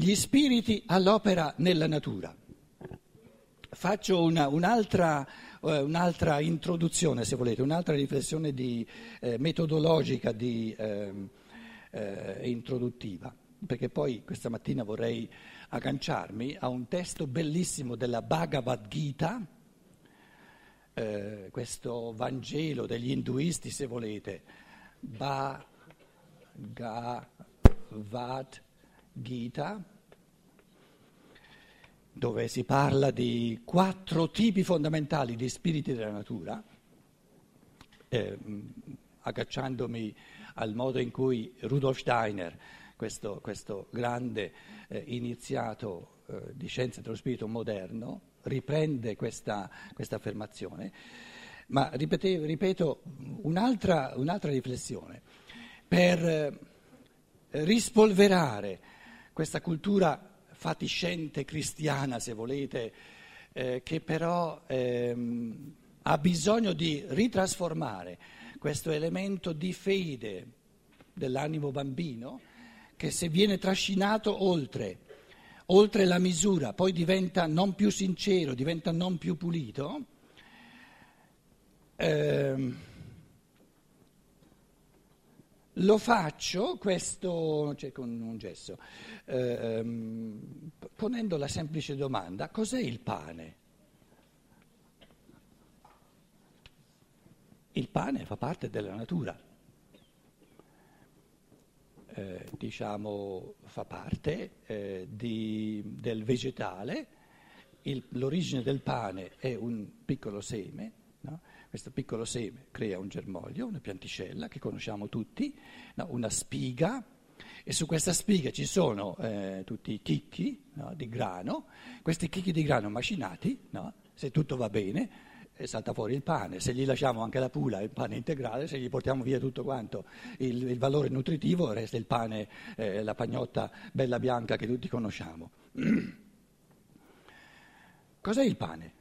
Gli spiriti all'opera nella natura. Faccio una, un'altra, uh, un'altra, introduzione, se volete, un'altra riflessione di, eh, metodologica di, eh, eh, introduttiva, perché poi questa mattina vorrei agganciarmi a un testo bellissimo della Bhagavad Gita, eh, questo Vangelo degli induisti, se volete, Bhagavad Gita, dove si parla di quattro tipi fondamentali di spiriti della natura, eh, agganciandomi al modo in cui Rudolf Steiner, questo, questo grande eh, iniziato eh, di scienze dello spirito moderno, riprende questa, questa affermazione, ma ripete, ripeto un'altra, un'altra, riflessione. Per eh, rispolverare questa cultura fatiscente cristiana, se volete, eh, che però ehm, ha bisogno di ritrasformare questo elemento di fede dell'animo bambino che se viene trascinato oltre, oltre la misura, poi diventa non più sincero, diventa non più pulito, ehm, lo faccio questo cioè con un gesso, ehm, ponendo la semplice domanda, cos'è il pane? Il pane fa parte della natura eh, diciamo, fa parte eh, di, del vegetale, Il, l'origine del pane è un piccolo seme, no? Questo piccolo seme crea un germoglio, una pianticella che conosciamo tutti, no? una spiga, e su questa spiga ci sono eh, tutti i chicchi no? di grano, questi chicchi di grano macinati, se tutto va bene, salta fuori il pane, se gli lasciamo anche la pula, il pane integrale, se gli portiamo via tutto quanto il, il valore nutritivo, resta il pane, eh, la pagnotta bella bianca che tutti conosciamo. Cos'è il pane?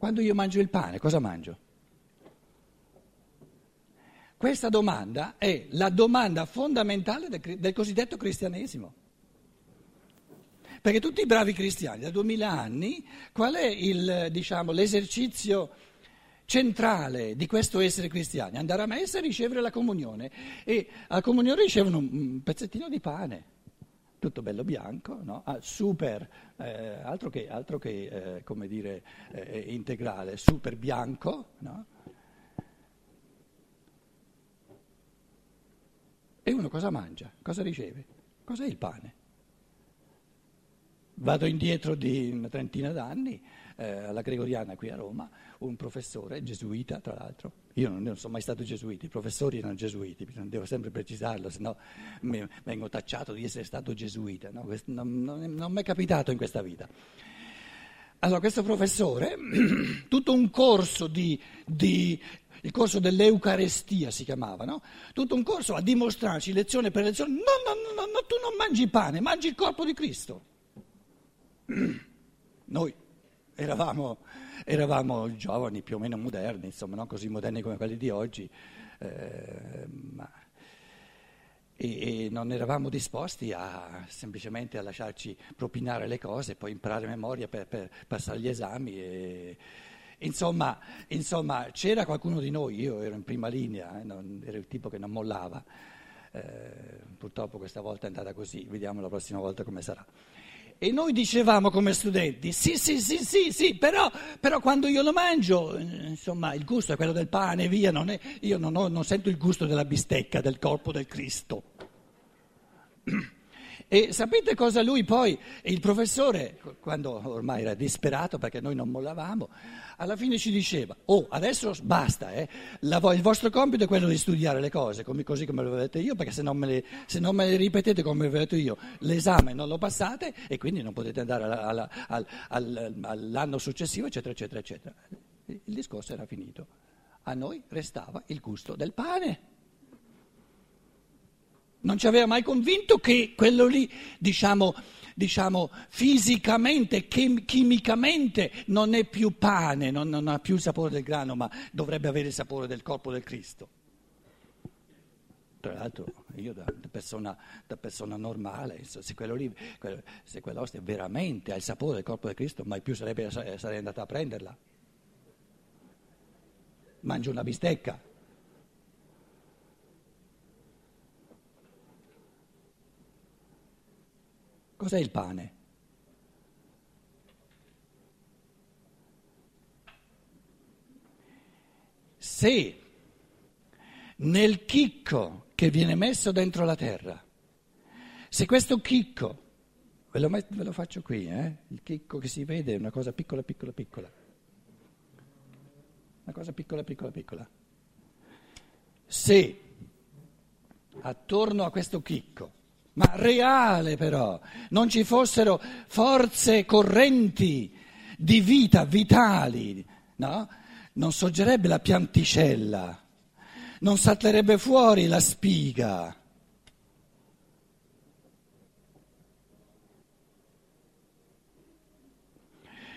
Quando io mangio il pane, cosa mangio? Questa domanda è la domanda fondamentale del, del cosiddetto cristianesimo. Perché tutti i bravi cristiani da duemila anni, qual è il, diciamo, l'esercizio centrale di questo essere cristiani? Andare a messa e ricevere la comunione. E alla comunione ricevono un pezzettino di pane, tutto bello bianco, no? ah, super, eh, altro che, altro che eh, come dire, eh, integrale, super bianco. No? E uno cosa mangia? Cosa riceve? Cos'è il pane? Vado indietro di una trentina d'anni, eh, alla Gregoriana qui a Roma, un professore gesuita tra l'altro, io non, non sono mai stato gesuita, i professori erano gesuiti, devo sempre precisarlo, se no vengo tacciato di essere stato gesuita, no? non, non, non mi è capitato in questa vita. Allora questo professore, tutto un corso di, di il corso dell'Eucarestia si chiamava, no? Tutto un corso a dimostrarci lezione per lezione, no, no, no, no, tu non mangi pane, mangi il corpo di Cristo. Noi eravamo, eravamo, giovani più o meno moderni, insomma, non così moderni come quelli di oggi, eh, ma, e, e, non eravamo disposti a, semplicemente a lasciarci propinare le cose, poi imparare memoria per, per passare gli esami. E, insomma, insomma, c'era qualcuno di noi, io ero in prima linea, eh, non, ero il tipo che non mollava. Eh, purtroppo questa volta è andata così, vediamo la prossima volta come sarà. E noi dicevamo come studenti, sì, sì, sì, sì, sì, però, però quando io lo mangio, insomma, il gusto è quello del pane, via, non è, io non, ho, non sento il gusto della bistecca, del corpo del Cristo. E sapete cosa lui poi, il professore, quando ormai era disperato perché noi non mollavamo, alla fine ci diceva, oh adesso basta, eh, la, il vostro compito è quello di studiare le cose come, così come le ho dette io, perché se non, le, se non, me le, ripetete come ho detto io, l'esame non lo passate e quindi non potete andare alla, alla, al, al, all'anno successivo, eccetera, eccetera, eccetera. Il discorso era finito. A noi restava il gusto del pane non ci aveva mai convinto che quello lì, diciamo, diciamo fisicamente, chem- chimicamente non è più pane, non, non, ha più il sapore del grano, ma dovrebbe avere il sapore del corpo del Cristo. Tra l'altro io da, da, persona, da persona, normale, se, quello lì, se quell'ostia veramente ha il sapore del corpo di Cristo, mai più sarebbe, sarei andato a prenderla. Mangio una bistecca. Cos'è il pane? Se nel chicco che viene messo dentro la terra, se questo chicco, ve lo, met, ve lo faccio qui, eh? il chicco che si vede è una cosa piccola, piccola, piccola, una cosa piccola, piccola, piccola, se attorno a questo chicco ma reale però, non ci fossero forze correnti di vita vitali, no? Non sorgerebbe la pianticella, non salterebbe fuori la spiga.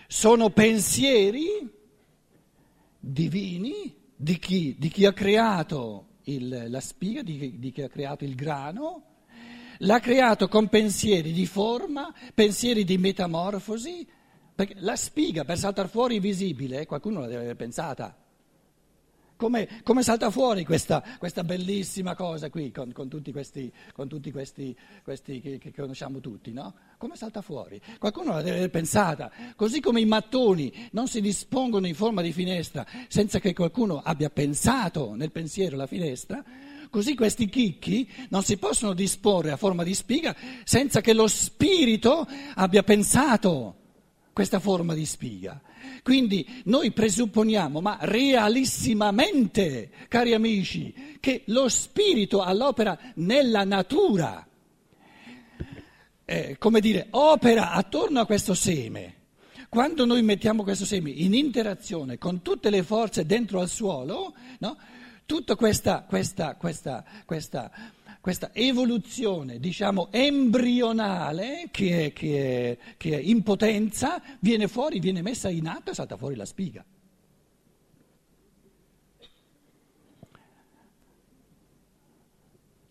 Sono pensieri divini di chi, di chi ha creato il, la spiga, di, di chi ha creato il grano l'ha creato con pensieri di forma, pensieri di metamorfosi, perché la spiga per saltare fuori visibile, qualcuno la deve aver pensata. Come, come salta fuori questa, questa, bellissima cosa qui con, con tutti questi, con tutti questi, questi che, che, conosciamo tutti, no? Come salta fuori? Qualcuno la deve aver pensata. Così come i mattoni non si dispongono in forma di finestra senza che qualcuno abbia pensato nel pensiero la finestra, Così questi chicchi non si possono disporre a forma di spiga senza che lo spirito abbia pensato questa forma di spiga. Quindi noi presupponiamo, ma realissimamente, cari amici, che lo spirito all'opera nella natura, eh, come dire, opera attorno a questo seme. Quando noi mettiamo questo seme in interazione con tutte le forze dentro al suolo, no? Tutta questa, questa, questa, questa, evoluzione, diciamo, embrionale che è, che, è, che è in potenza, viene fuori, viene messa in atto e salta fuori la spiga.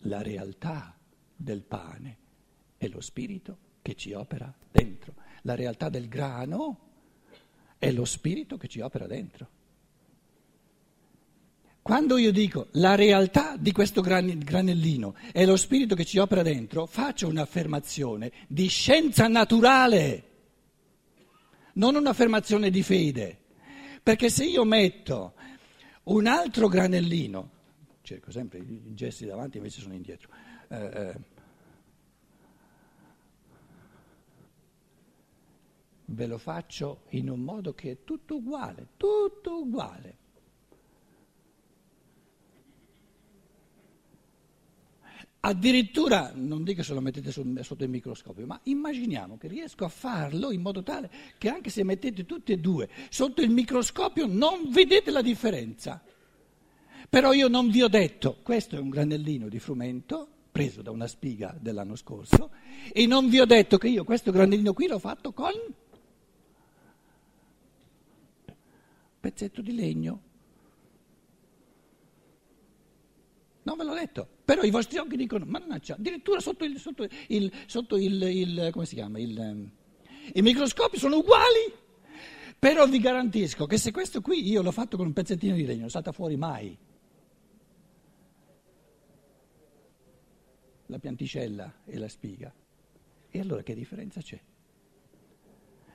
La realtà del pane è lo spirito che ci opera dentro. La realtà del grano è lo spirito che ci opera dentro. Quando io dico la realtà di questo granellino è lo spirito che ci opera dentro, faccio un'affermazione di scienza naturale, non un'affermazione di fede. Perché se io metto un altro granellino, cerco sempre i gesti davanti, invece sono indietro. Eh, eh, ve lo faccio in un modo che è tutto uguale, tutto uguale. Addirittura, non dico se lo mettete sotto il microscopio, ma immaginiamo che riesco a farlo in modo tale che anche se mettete tutti e due sotto il microscopio non vedete la differenza. Però io non vi ho detto, questo è un granellino di frumento preso da una spiga dell'anno scorso e non vi ho detto che io questo granellino qui l'ho fatto con pezzetto di legno. Non ve l'ho detto, però i vostri occhi dicono, mannaggia, addirittura sotto il, sotto il, sotto il, il come si chiama, il, ehm, i microscopi sono uguali. Però vi garantisco che se questo qui io l'ho fatto con un pezzettino di legno, non salta fuori mai. La pianticella e la spiga. E allora che differenza c'è?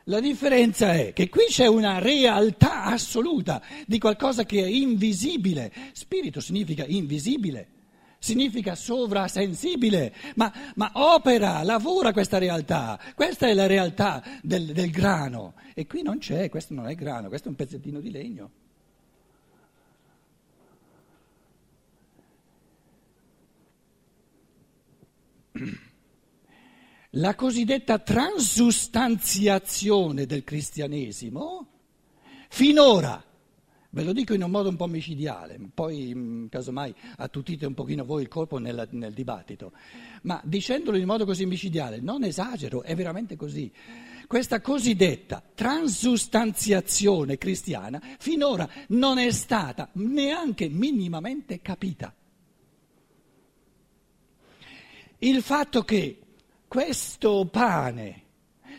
La differenza è che qui c'è una realtà assoluta di qualcosa che è invisibile. Spirito significa invisibile, significa sovrasensibile, ma, ma opera, lavora questa realtà. Questa è la realtà del, del grano. E qui non c'è, questo non è grano, questo è un pezzettino di legno. La cosiddetta transustanziazione del cristianesimo finora, ve lo dico in un modo un po' micidiale, poi mm, casomai attutite un pochino voi il colpo nel, nel dibattito, ma dicendolo in modo così micidiale, non esagero, è veramente così. Questa cosiddetta transustanziazione cristiana finora non è stata neanche minimamente capita. il fatto che questo pane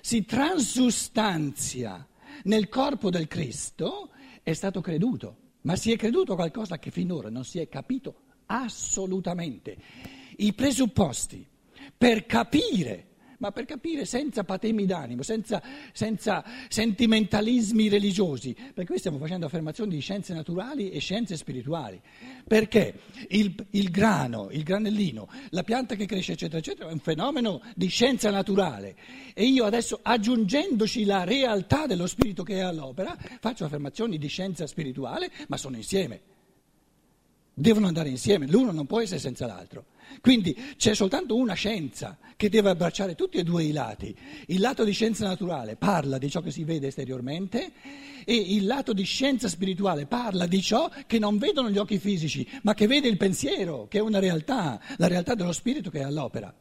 si transustanzia nel corpo del Cristo è stato creduto, ma si è creduto qualcosa che finora non si è capito assolutamente. I presupposti per capire ma per capire senza patemi d'animo, senza, senza, sentimentalismi religiosi, perché qui stiamo facendo affermazioni di scienze naturali e scienze spirituali, perché il, il grano, il granellino, la pianta che cresce, eccetera, eccetera, è un fenomeno di scienza naturale. E io adesso aggiungendoci la realtà dello spirito che è all'opera, faccio affermazioni di scienza spirituale, ma sono insieme. Devono andare insieme, l'uno non può essere senza l'altro. Quindi c'è soltanto una scienza che deve abbracciare tutti e due i lati. Il lato di scienza naturale parla di ciò che si vede esteriormente e il lato di scienza spirituale parla di ciò che non vedono gli occhi fisici, ma che vede il pensiero, che è una realtà, la realtà dello spirito che è all'opera.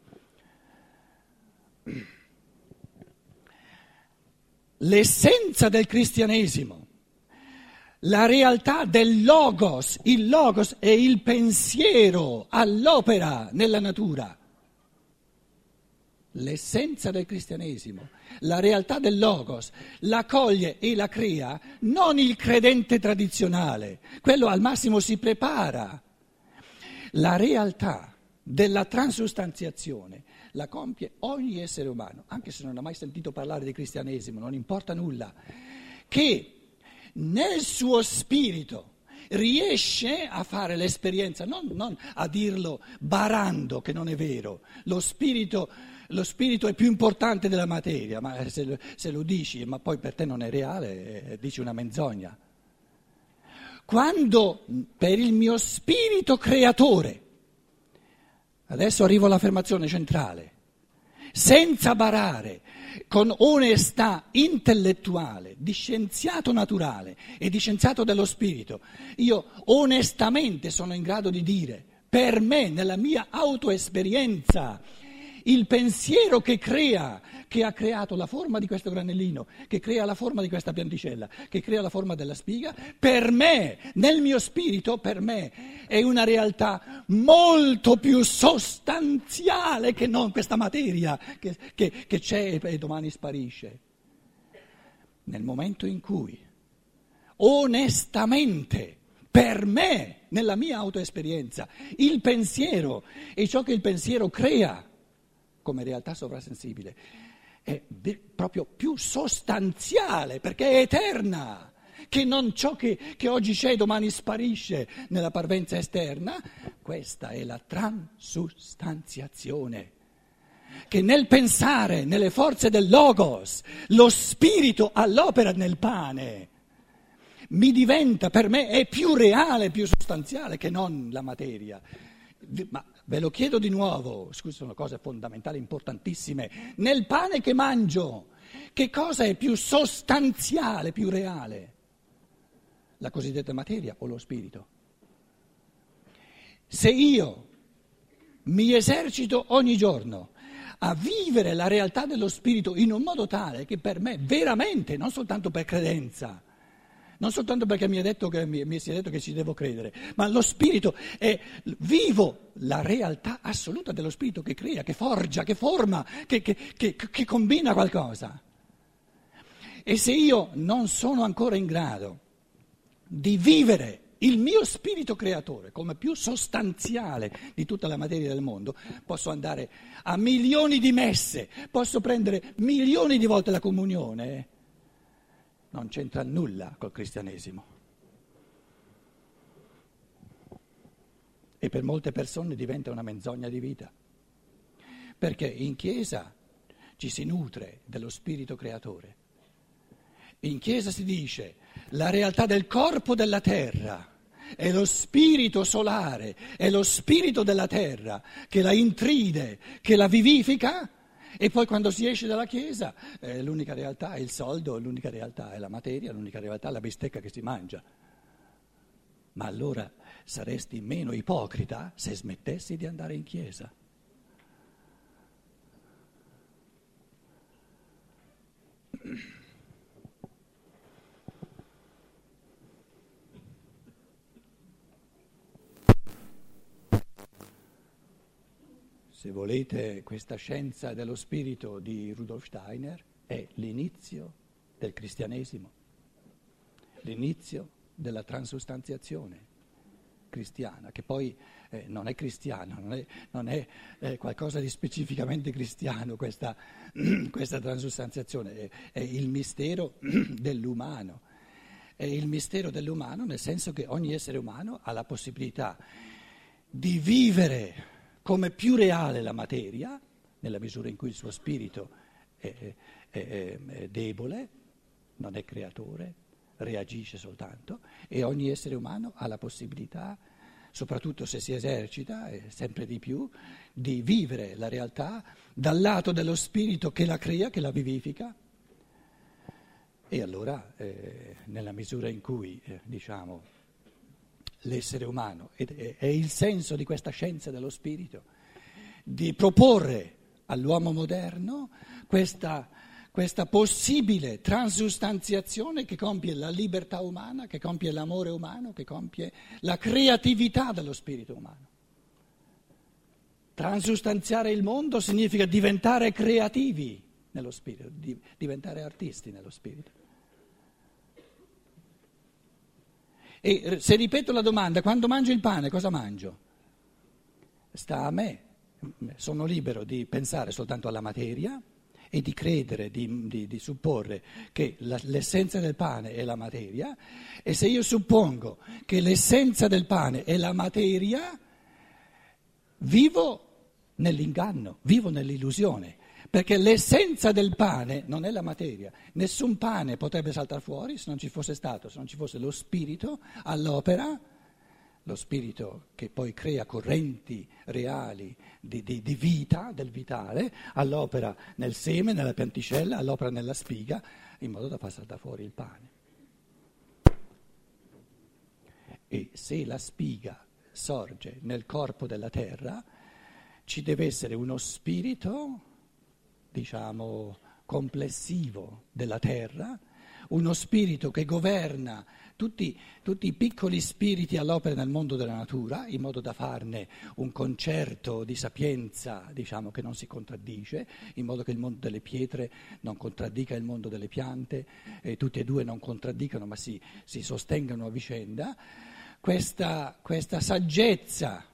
L'essenza del cristianesimo la realtà del logos, il logos è il pensiero all'opera nella natura. L'essenza del cristianesimo, la realtà del logos, la coglie e la crea non il credente tradizionale, quello al massimo si prepara. La realtà della transustanziazione la compie ogni essere umano, anche se non ha mai sentito parlare di cristianesimo, non importa nulla, che nel suo spirito riesce a fare l'esperienza, non, non, a dirlo barando che non è vero, lo spirito, lo spirito è più importante della materia, ma se, se, lo dici ma poi per te non è reale, eh, dici una menzogna. Quando per il mio spirito creatore, adesso arrivo all'affermazione centrale, senza barare, con onestà intellettuale, di scienziato naturale e di scienziato dello spirito, io onestamente sono in grado di dire, per me, nella mia autoesperienza, il pensiero che crea, che ha creato la forma di questo granellino, che crea la forma di questa pianticella, che crea la forma della spiga, per me, nel mio spirito, per me è una realtà molto più sostanziale che non questa materia che, che, che c'è e domani sparisce. Nel momento in cui onestamente per me, nella mia autoesperienza, il pensiero e ciò che il pensiero crea come realtà sovrasensibile, è proprio più sostanziale perché è eterna, che non ciò che, che oggi c'è e domani sparisce nella parvenza esterna, questa è la transustanziazione che nel pensare, nelle forze del logos, lo spirito all'opera nel pane, mi diventa per me è più reale, più sostanziale che non la materia. Ma Ve lo chiedo di nuovo, scusi, sono cose fondamentali, importantissime. Nel pane che mangio, che cosa è più sostanziale, più reale? La cosiddetta materia o lo spirito? Se io mi esercito ogni giorno a vivere la realtà dello spirito in un modo tale che per me veramente, non soltanto per credenza, non soltanto perché mi, che, mi, mi si è detto che ci devo credere, ma lo spirito è vivo la realtà assoluta dello spirito che crea, che forgia, che forma, che, che, che combina qualcosa. E se io non sono ancora in grado di vivere il mio spirito creatore come più sostanziale di tutta la materia del mondo, posso andare a milioni di messe, posso prendere milioni di volte la comunione non c'entra nulla col cristianesimo. E per molte persone diventa una menzogna di vita, perché in chiesa ci si nutre dello spirito creatore. In chiesa si dice la realtà del corpo della terra è lo spirito solare, è lo spirito della terra che la intride, che la vivifica e poi quando si esce dalla Chiesa eh, l'unica realtà è il soldo, l'unica realtà è la materia, l'unica realtà è la bistecca che si mangia. Ma allora saresti meno ipocrita se smettessi di andare in Chiesa. Se volete, questa scienza dello spirito di Rudolf Steiner è l'inizio del cristianesimo, l'inizio della transustanziazione cristiana, che poi eh, non è cristiano, non è, non è eh, qualcosa di specificamente cristiano questa, questa transustanziazione, è, è il mistero dell'umano. È il mistero dell'umano nel senso che ogni essere umano ha la possibilità di vivere come più reale la materia, nella misura in cui il suo spirito è, è, è debole, non è creatore, reagisce soltanto, e ogni essere umano ha la possibilità, soprattutto se si esercita, sempre di più, di vivere la realtà dal lato dello spirito che la crea, che la vivifica. E allora, eh, nella misura in cui, eh, diciamo, l'essere umano ed è il senso di questa scienza dello spirito, di proporre all'uomo moderno questa, questa possibile transustanziazione che compie la libertà umana, che compie l'amore umano, che compie la creatività dello spirito umano. Transustanziare il mondo significa diventare creativi nello spirito, diventare artisti nello spirito. E se ripeto la domanda, quando mangio il pane cosa mangio? Sta a me, sono libero di pensare soltanto alla materia e di credere, di, di, di supporre che la, l'essenza del pane è la materia e se io suppongo che l'essenza del pane è la materia, vivo nell'inganno, vivo nell'illusione. Perché l'essenza del pane non è la materia. Nessun pane potrebbe saltare fuori se non ci fosse stato, se non ci fosse lo spirito all'opera, lo spirito che poi crea correnti reali di, di, di vita, del vitale, all'opera nel seme, nella pianticella, all'opera nella spiga, in modo da far saltare fuori il pane. E se la spiga sorge nel corpo della terra, ci deve essere uno spirito diciamo, complessivo della terra, uno spirito che governa tutti, tutti, i piccoli spiriti all'opera nel mondo della natura, in modo da farne un concerto di sapienza, diciamo, che non si contraddice, in modo che il mondo delle pietre non contraddica il mondo delle piante, e tutti e due non contraddicano ma si, si sostengano a vicenda. Questa, questa saggezza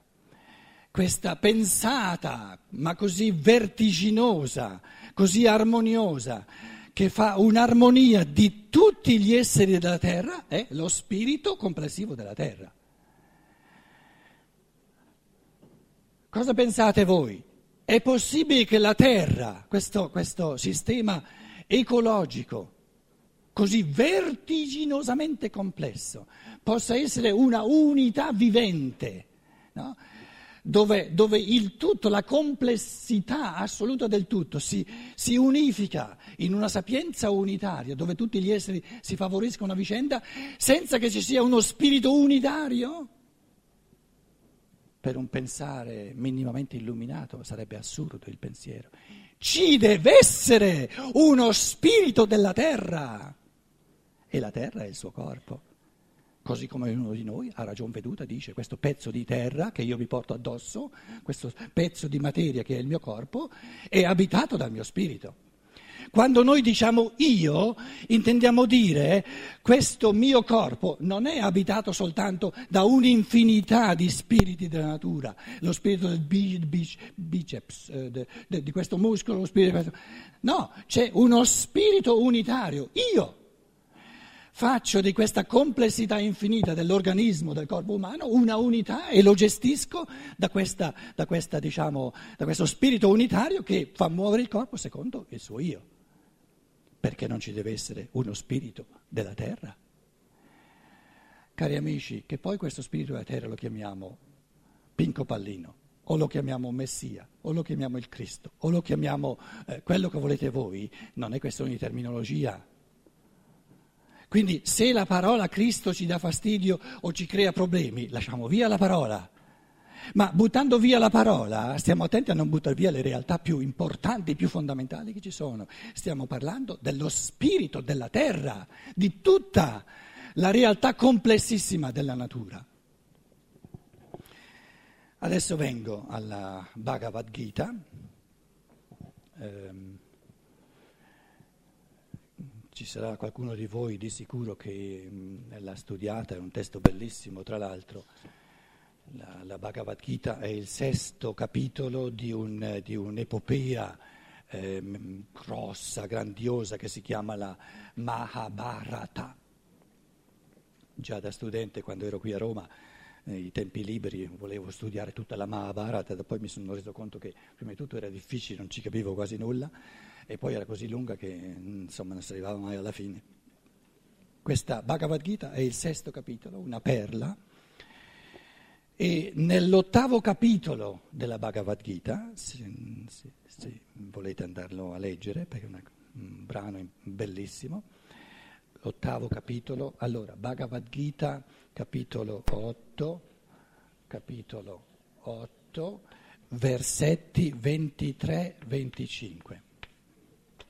questa pensata, ma così vertiginosa, così armoniosa, che fa un'armonia di tutti gli esseri della terra, è lo spirito complessivo della terra. Cosa pensate voi? È possibile che la terra, questo, questo sistema ecologico, così vertiginosamente complesso, possa essere una unità vivente? No? Dove, dove, il tutto, la complessità assoluta del tutto si, si, unifica in una sapienza unitaria, dove tutti gli esseri si favoriscono a vicenda, senza che ci sia uno spirito unitario? Per un pensare minimamente illuminato sarebbe assurdo il pensiero. Ci deve essere uno spirito della terra e la terra è il suo corpo. Così come uno di noi ha ragion veduta, dice questo pezzo di terra che io mi porto addosso, questo pezzo di materia che è il mio corpo, è abitato dal mio spirito. Quando noi diciamo io, intendiamo dire questo mio corpo non è abitato soltanto da un'infinità di spiriti della natura, lo spirito del biceps, eh, di questo muscolo, lo spirito... No, c'è uno spirito unitario, io faccio di questa complessità infinita dell'organismo, del corpo umano, una unità e lo gestisco da, questa, da, questa, diciamo, da questo spirito unitario che fa muovere il corpo secondo il suo io. Perché non ci deve essere uno spirito della terra? Cari amici, che poi questo spirito della terra lo chiamiamo Pinco Pallino, o lo chiamiamo Messia, o lo chiamiamo il Cristo, o lo chiamiamo eh, quello che volete voi, non è questione di terminologia quindi se la parola Cristo ci dà fastidio o ci crea problemi, lasciamo via la parola. Ma buttando via la parola, stiamo attenti a non buttare via le realtà più importanti, più fondamentali che ci sono. Stiamo parlando dello spirito della terra, di tutta la realtà complessissima della natura. Adesso vengo alla Bhagavad Gita. Um, ci sarà qualcuno di voi di sicuro che mh, l'ha studiata, è un testo bellissimo tra l'altro. La, la Bhagavad Gita è il sesto capitolo di, un, di un'epopea eh, grossa, grandiosa che si chiama la Mahabharata. Già da studente quando ero qui a Roma nei tempi liberi volevo studiare tutta la Mahabharata, poi mi sono reso conto che prima di tutto era difficile, non ci capivo quasi nulla e poi era così lunga che insomma non si arrivava mai alla fine. Questa Bhagavad Gita è il sesto capitolo, una perla, e nell'ottavo capitolo della Bhagavad Gita, se, se, se volete andarlo a leggere, perché è un brano bellissimo, l'ottavo capitolo, allora Bhagavad Gita capitolo 8, capitolo 8, versetti 23-25.